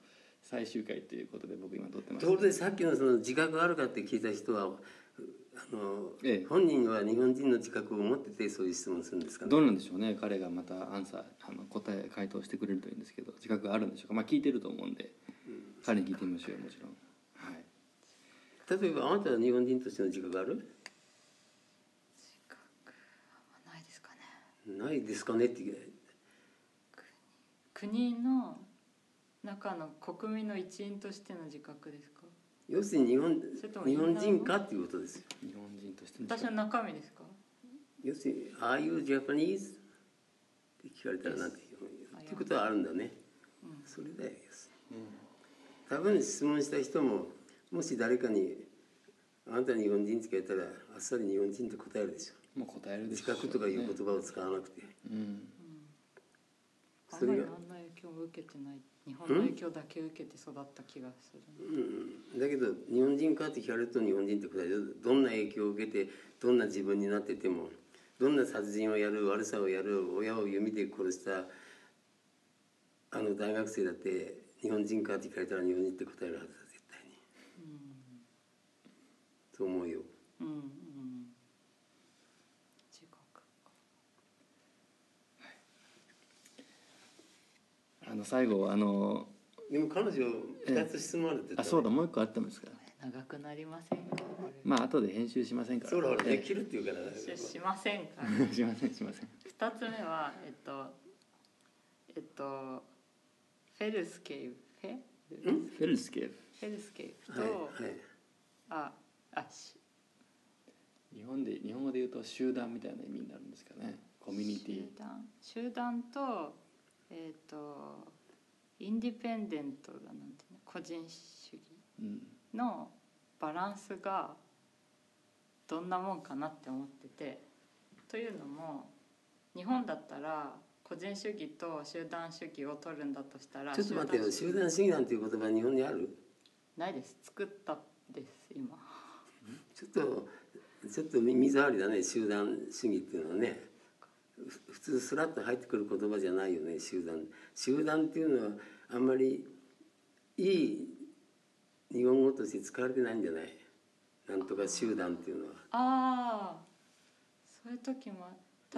最終回ということで僕今撮ってます。ところでさっきのその自覚があるかって聞いた人はあの、ええ。本人は日本人の自覚を持っててそういう質問するんですか？ねどうなんでしょうね。彼がまたアンサーあの答え回答してくれるといいんですけど自覚があるんでしょうか。まあ聞いてると思うんで、彼に聞いてみましょうよもちろん。はい。例えばあなたは日本人としての自覚ある？あないですかね。ないですかねって国の中の国民の一員としての自覚ですか？要するに日本日本人かっていうことですよ。日本人としての私の中身ですか？要するに「Are you Japanese?」って聞かれたらなんて言うっていうことはあるんだね、それだよ、多分質問した人ももし誰かに「あなた日本人?」って聞いたらあっさり日本人って答えるでしょ。もう答えるで自しょう、ね、覚とかいう言葉を使わなくて、うん。あんまりそれがあんな影響を受けてない日本の影響だけ受けて育った気がする、うん、だけど日本人かって聞かれると日本人って答えるどんな影響を受けてどんな自分になっててもどんな殺人をやる悪さをやる親を弓で殺したあの大学生だって日本人かって聞かれたら日本人って答えるはずだ絶対に。そう思うよ。うんうん自覚あの最後あのでも彼女2つ質問あるって言ったあそうだもう一個あったんですか？長くなりませんか？まあ後で編集しませんか？らそうだできるって言うからししませんか？えしませんしません。二つ目はえっとえっとフェルスケープフェ？ルフェルスケープフェルスケープと、はいはい。ああし。日本で日本語で言うと集団みたいな意味になるんですかね。コミュニティ。集団。集団とえっ、とインディペンデントがなんていうの個人主義うん。のバランスがどんなもんかなって思っててというのも日本だったら個人主義と集団主義を取るんだとしたらちょっと待ってよ集集団主義なんていう言葉日本にある？ないです。作ったです今。ちょっとちょっと耳障りだね集団主義っていうのはね。ふ普通スラッと入ってくる言葉じゃないよね集団。集団っていうのはあんまりいい日本語として使われてないんじゃない？なんとか集団っていうのは。ああそういう時も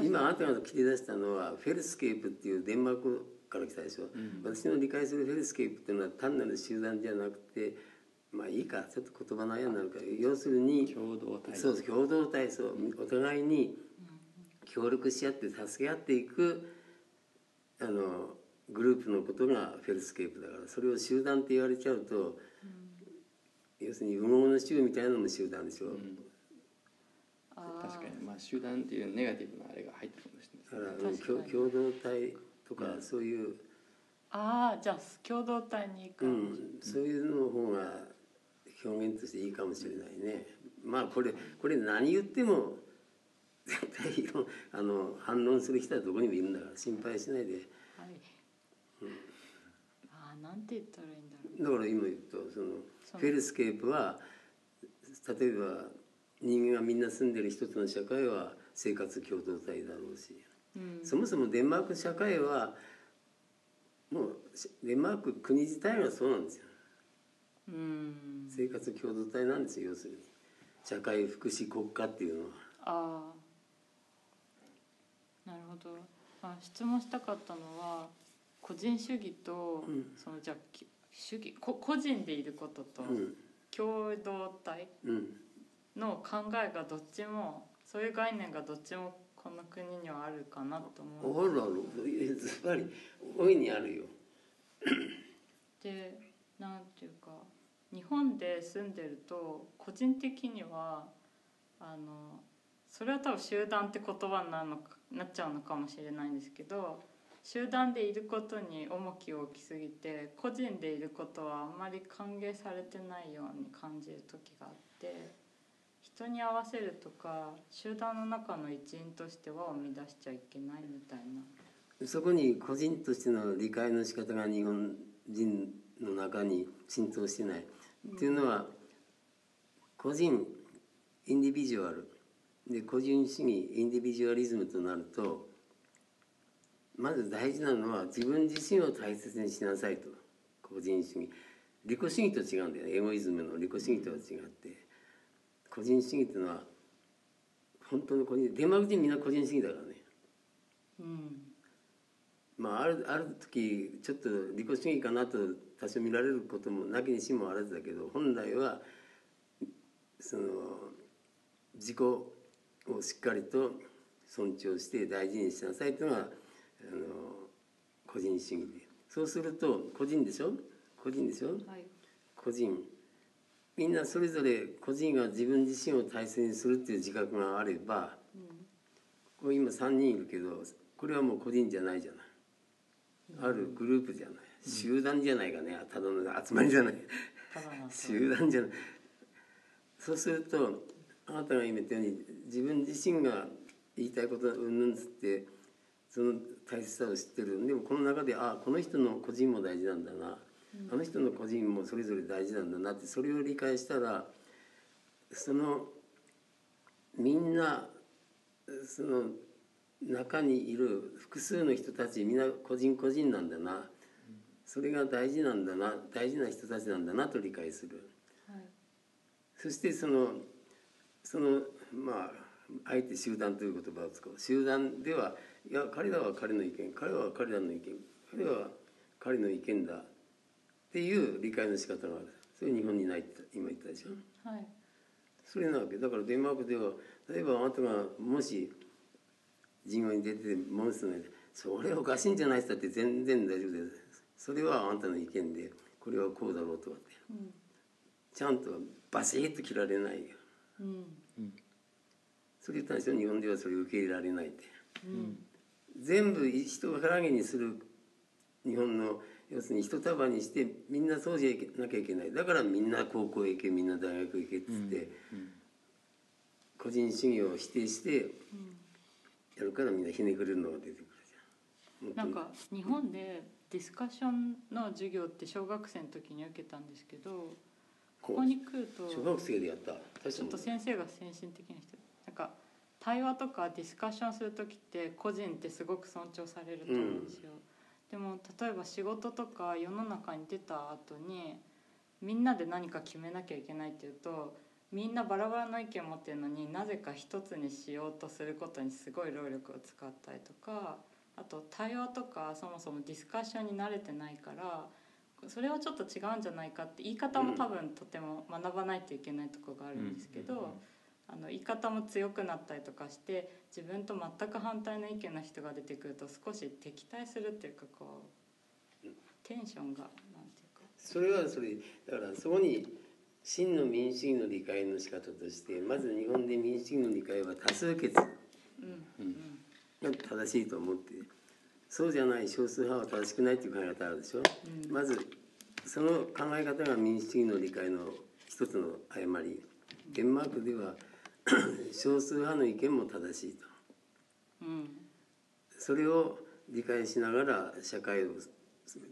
今あなたが切り出したのは fællesskab っていうデンマークから来たでしょ、私の理解する fællesskab っていうのは単なる集団じゃなくてまあいいかちょっと言葉のあやになるから要するに共同体。そうそう共同体そうお互いに協力し合って助け合っていくあのグループのことが fællesskab だからそれを集団って言われちゃうと、要するにオウムの衆みたいなのも集団でしょ、あー。確かに。まあ集団っていうネガティブなあれが入ってるかもしれないだから確かに。共共同体とかそういう、あーじゃあ共同体に行く、うん、そういうの方が表現としていいかもしれないね。まあこれこれ何言っても絶対あの反論する人はどこにもいるんだから心配しないで。はい、あーなんて言ったらいいんだろう。だから今言ったその fællesskab は例えば人間がみんな住んでる一つの社会は生活共同体だろうし、うん。そもそもデンマーク社会はもうデンマーク国自体がそうなんですよ。うん。生活共同体なんですよ要するに。社会福祉国家っていうのは。ああなるほど、まあ、質問したかったのは個人主義と、うん。そのじゃ主義こ個人でいることと、うん。共同体うん。の考えがどっちもそういう概念がどっちもこの国にはあるかなと思う。あるあるずばり大いにあるよ。でなんていうか日本で住んでると個人的にはあのそれは多分集団って言葉になるのかなっちゃうのかもしれないんですけど集団でいることに重きを置きすぎて個人でいることはあんまり歓迎されてないように感じる時があって人に合わせるとか集団の中の一員としては生み出しちゃいけないみたいな。そこに個人としての理解の仕方が日本人の中に浸透してない、っていうのは個人インディビジュアルで個人主義インディビジュアリズムとなるとまず大事なのは自分自身を大切にしなさいと。個人主義。利己主義と違うんだよ。ねエゴイズムの利己主義とは違って。個人主義っていうのは本当の個人デンマーク人みんな個人主義だからね。うん。まあ、あるある時ちょっと利己主義かなと多少見られることもなきにしもあらずだけど本来はその自己をしっかりと尊重して大事にしなさいというのがあの個人主義で。そうすると個人でしょ？個人でしょ？はい。個人。みんなそれぞれ個人が自分自身を大切にするっていう自覚があればうん。これ今3人いるけどこれはもう個人じゃないじゃない。あるグループじゃない。集団じゃないかねただの集まりじゃない。集団じゃない。そうするとあなたが今言ったように自分自身が言いたいことうんぬんつってその大切さを知ってる。でもこの中であこの人の個人も大事なんだな、あの人の個人もそれぞれ大事なんだなってそれを理解したらそのみんなその中にいる複数の人たちみんな個人個人なんだな。それが大事なんだな大事な人たちなんだなと理解する。はい。そしてそのそのまああえて集団という言葉を使う。集団ではいや彼らは彼の意見彼らは彼らの意見彼らは彼の意見だっていう理解の仕方があるそれ日本にないって今言ったでしょ。はい。それなわけ。だからデンマークでは例えばあなたがもし人語に出てモンスターでそれはおかしいんじゃないですだって全然大丈夫です。それはあなたの意見でこれはこうだろうとかって。うん。ちゃんとバシッと切られないようん。それ言ったんですよ日本ではそれ受け入れられないって。うん。全部人を腹げにする日本の要するに一束にしてみんなそうじゃなきゃいけない。だからみんな高校へ行けみんな大学へ行けっつって、個人主義を否定してやるからみんなひねくれるのが出てくるじゃん。なんか日本でディスカッションの授業って小学生の時に受けたんですけどここに来ると小学生でやった。ちょっと先生が先進的な人なんか対話とかディスカッションする時って個人ってすごく尊重されると思うんですよ、でも例えば仕事とか世の中に出た後にみんなで何か決めなきゃいけないっていうとみんなバラバラの意見を持ってるのになぜか一つにしようとすることにすごい労力を使ったりとかあと対話とかそもそもディスカッションに慣れてないからそれはちょっと違うんじゃないかって言い方も多分とても学ばないといけないところがあるんですけど、あの言い方も強くなったりとかして自分と全く反対の意見の人が出てくると少し敵対するっていうかこうテンションがなんていうか。それはそれだからそこに真の民主主義の理解の仕方としてまず日本で民主主義の理解は多数決うん。うん。が正しいと思ってそうじゃない少数派は正しくないっていう考え方あるでしょ、うん。まずその考え方が民主主義の理解の一つの誤り。デンマークでは *clears throat* 少数派の意見も正しいと。うん。それを理解しながら社会を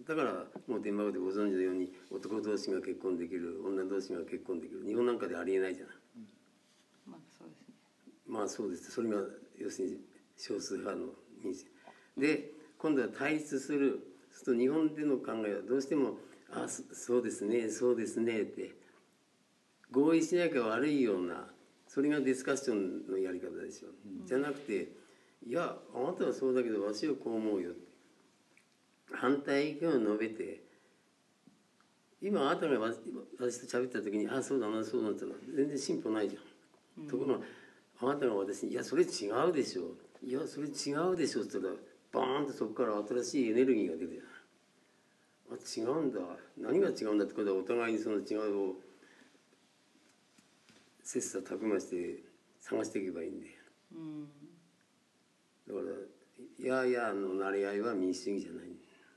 だからもうデンマークでご存知のように男同士が結婚できる女同士が結婚できる。日本なんかでありえないじゃない。まあそうですね。まあそうです。それが要するに少数派の民主。で今度は対立する。すると日本での考えはどうしても「あそうですねそうですね」って。合意しなきゃ悪いようなそれがディスカッションのやり方でしょ。う、じゃなくて「いやあなたはそうだけどわしはこう思うよ」反対意見を述べて今あなたがわ私と喋った時に「あそうだなそうだ」って全然進歩ないじゃん。ところがあなたが私に「いやそれ違うでしょ」「いやそれ違うでしょ」って言ったらバーンとそこから新しいエネルギーが出るじゃない。あ違うんだ。何が違うんだってことはお互いにその違うを切磋琢磨して探していけばいいんでうん。だから「やーやー」のなれ合いは民主主義じゃない。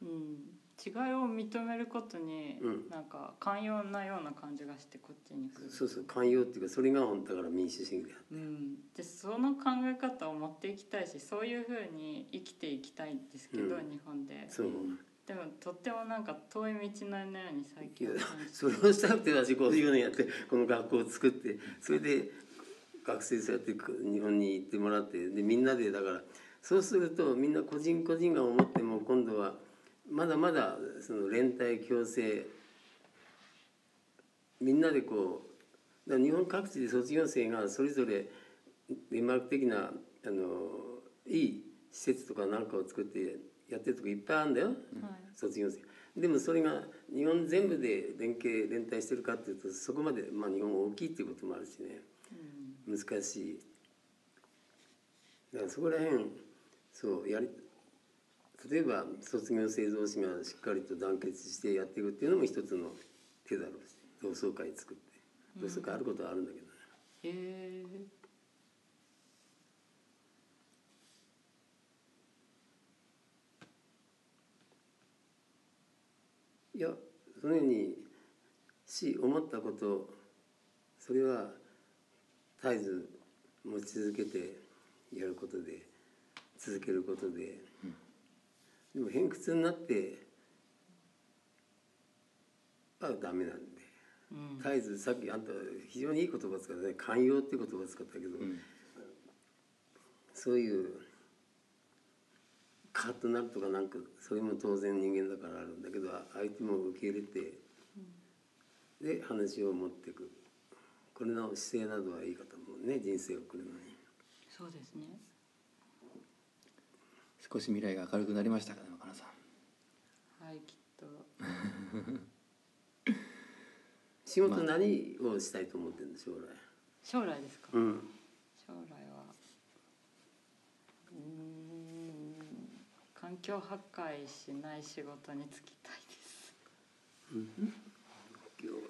うん違いを認めることに、うん。なんか寛容なような感じがしてこっちに来る。そうそう寛容っていうかそれが本当だから民主主義であるうん、でその考え方を持っていきたいしそういうふうに生きていきたいんですけど、うん。日本で。そう。でもとってもなんか遠い道のりのように最近は感じそれをしたくて私50年やってこの学校を作ってそれで学生そうやって日本に行ってもらってでみんなでだからそうするとみんな個人個人が思っても今度はまだまだその連帯共生みんなでこう日本各地で卒業生がそれぞれデンマーク的なあのいい施設とかなんかを作ってやってるとこいっぱいあるんだよ。はい。卒業生。でもそれが日本全部で連携連帯してるかっていうとそこまで、まあ、日本大きいっていうこともあるしね。うん。難しい。だからそこら辺そうやり例えば卒業生同士がしっかりと団結してやっていくっていうのも一つの手だろうし同窓会作って。同窓会あることはあるんだけど。ね、へえ。いやそのようにし思ったことそれは絶えず持ち続けてやることで続けることで、でも偏屈になってはダメなんで。うん。絶えずさっきあんた非常にいい言葉使ったね。寛容って言葉使ったけど、うん。そういうカッとなるとかなんかそれも当然人間だからあるんだけど相手も受け入れて、で話を持っていく。これの姿勢などはいいかと思うね。人生を送るのに。そうですね少し未来が明るくなりましたかね若菜さん。はいきっと。*laughs* 仕事何をしたいと思ってるんで将来？将来ですか、うん。将来は。うーん。環境破壊しない仕事に就きたいです。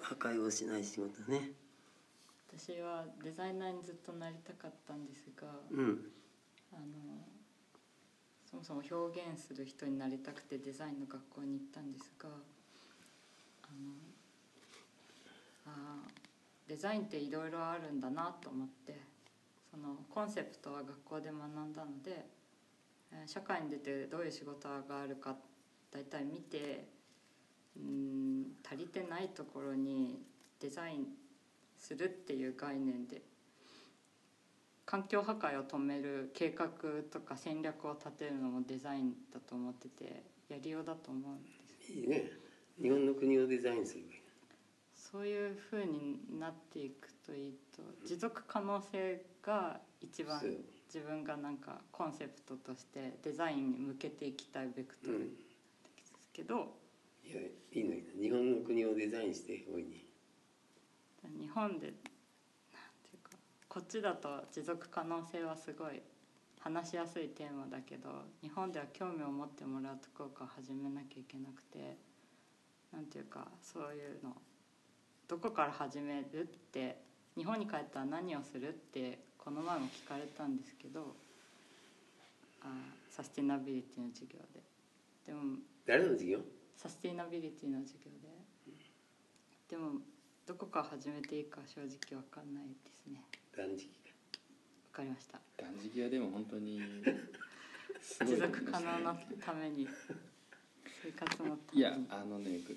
破壊をしない仕事ね。私はデザイナーにずっとなりたかったんですがうん。あのそもそも表現する人になりたくてデザインの学校に行ったんですがあのあデザインっていろいろあるんだなと思ってそのコンセプトは学校で学んだので、社会に出てどういう仕事があるか大体見てうん足りてないところにデザインするっていう概念で環境破壊を止める計画とか戦略を立てるのもデザインだと思っててやりようだと思うんです。いいね。日本の国をデザインすればいい。そういうふうになっていくといいと持続可能性が一番自分がなんかコンセプトとしてデザインに向けていきたいベクトルうん。ですけど、いやいいのいいの。日本の国をデザインして大いに。日本でこっちだと持続可能性はすごい話しやすいテーマだけど日本では興味を持ってもらうところから始めなきゃいけなくてなんていうかそういうのどこから始めるって日本に帰ったら何をするってこの前も聞かれたんですけどあサスティナビリティの授業で。でも誰の授業？サスティナビリティの授業で。でもどこから始めていいか正直わかんないですね断食わかりました。断食はでも本当に *laughs* すご持続可能なために生活のたいやあのねく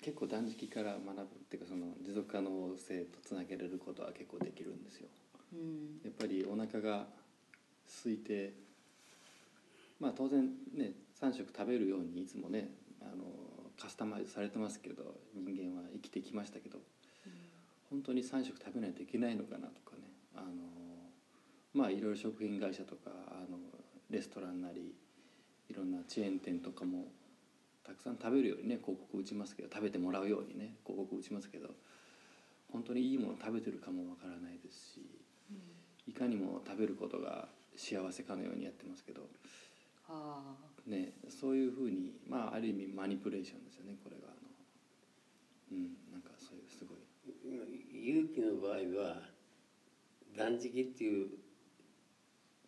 結構断食から学ぶっていうかその持続可能性とつなげれることは結構できるんですよ。うん。やっぱりお腹が空いてまあ当然ね3食食べるようにいつもねあのカスタマイズされてますけど人間は生きてきましたけど本当に3食食べないといけないのかなとかねあのまあいろいろ食品会社とかあのレストランなりいろんなチェーン店とかもたくさん食べるようにね広告打ちますけど食べてもらうようにね広告打ちますけど本当にいいもの食べてるかもわからないですしいかにも食べることが幸せかのようにやってますけど、あ。ね、そういうふうに、まあ、ある意味マニプレーションですよねこれがあの。うんなんかそういうすごい。勇気の場合は断食っていう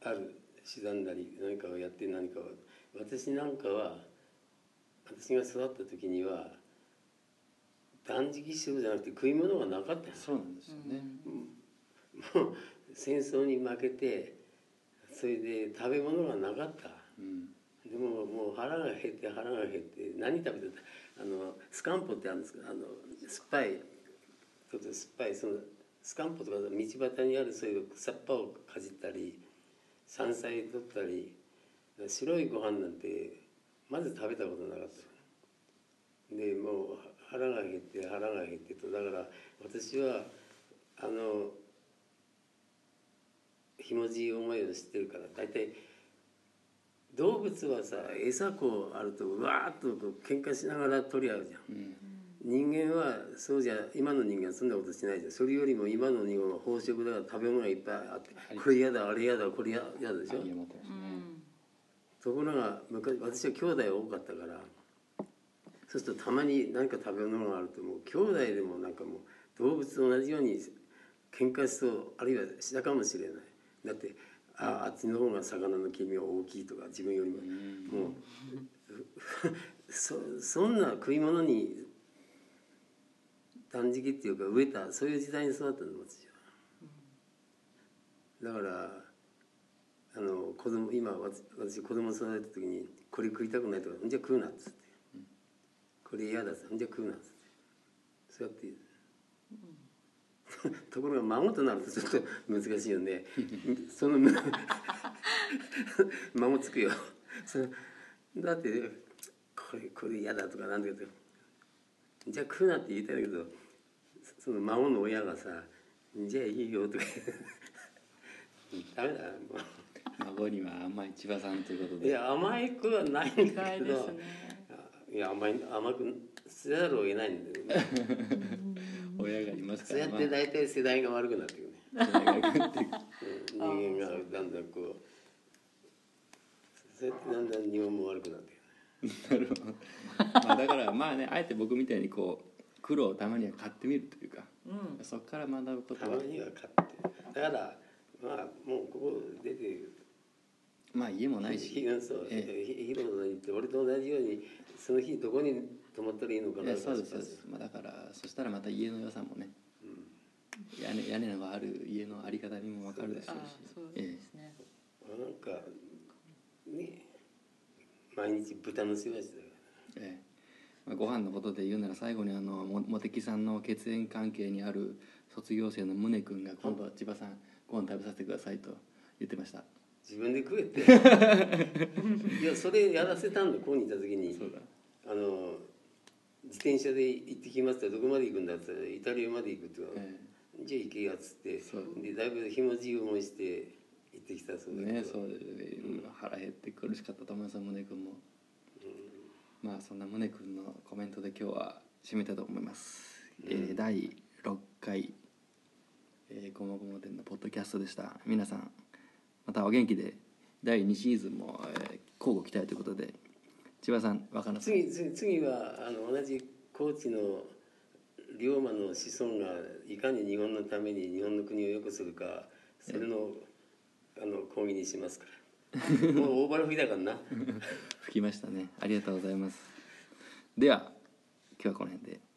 ある手段なり何かをやって何かを私なんかは私が育った時には断食しようじゃなくて食い物がなかったそうなんですよね、もう戦争に負けてそれで食べ物がなかった。うん。でももう腹が減って腹が減って何食べてた？あのスカンポってあるんですか？あの酸っぱいちょっと酸っぱいそのスカンポとか道端にあるそういう草っぱをかじったり山菜取ったり白いご飯なんてまず食べたことなかった。でもう腹が減って腹が減ってとだから私はあのひもじい思いを知ってるから大体動物はさ餌こうあるとうわーっとこう喧嘩しながら取り合うじゃん。うん。人間はそうじゃ今の人間はそんなことしないじゃんそれよりも今の人間は飽食だから食べ物がいっぱいあってこれ嫌だあれ嫌だこれ嫌だでしょ。うね、んところが昔私は兄弟多かったからそうするとたまに何か食べ物があるともう兄弟でもなんかもう動物と同じように喧嘩しそうあるいはしたかもしれないだってああっちの方が魚の黄身が大きいとか自分よりももう *laughs* そ *laughs* そんな食い物に断食っていうか飢えたそういう時代に育ったの私はだからあの子供今私子供育てた時にこれ食いたくないとか「じゃあ食うな」っつって「これ嫌だ」っつって「じゃあ食うな」っつって。そうやってところが孫となるとちょっと難しいよね。その孫つくよ。そのだってこれこれ嫌だとかなんだけど。じゃあ食うなって言いたいんだけどその孫の親がさ「じゃあいいよ」とか。*laughs* ダメだも孫には甘い千葉さんということういでや甘い子はないん意だけど。外ですね。いや甘い甘くせざるを得ないんだよね。*laughs* 親がいますかそうらやって大体世代が悪くなってくるね。人間がだんだんこうそうやってだんだん日本も悪くなってくる *laughs* なるほど。まあだからまあねあえて僕みたいにこう苦労をたまには買ってみるというかうん。そこから学ぶことはたまには買って。だからまあもうここ出てまあ家もないし。ひそう。えひヒロの行って俺と同じようにその日どこに泊まったらいいのかなそうですそうです、まあ、だからそしたらまた家の良さもね。屋根屋根がある家のあり方にも分かるでしょあうし。そうえですね。なんかね毎日豚の世話してたから。ええご飯のことで言うなら最後にあのも茂木さんの血縁関係にある卒業生の宗君が今度は千葉さんご飯食べさせてくださいと言ってました。自分で食えって。*laughs* いやそれやらせたんだここにいた時に。あの自転車で行ってきますってどこまで行くんだって言ったらイタリアまで行くって言えじゃあ行けやっつって。でだいぶひもじい思いして行ってきたそうだけど、ねそうで、腹減って苦しかったと思います宗君も、まあそんな宗君のコメントで今日は締めたいと思います、えー第6回えー「ごもごも店」のポッドキャストでした。皆さんまたお元気で。第2シーズンも、えー交互期待ということで。千葉さん若菜さん。次次次はあの同じ高知の龍馬の子孫がいかに日本のために日本の国を良くするかそれのあの講義にしますから *laughs* もう大腹吹きたからな。*laughs* 吹きましたね。ありがとうございます。では今日はこの辺で。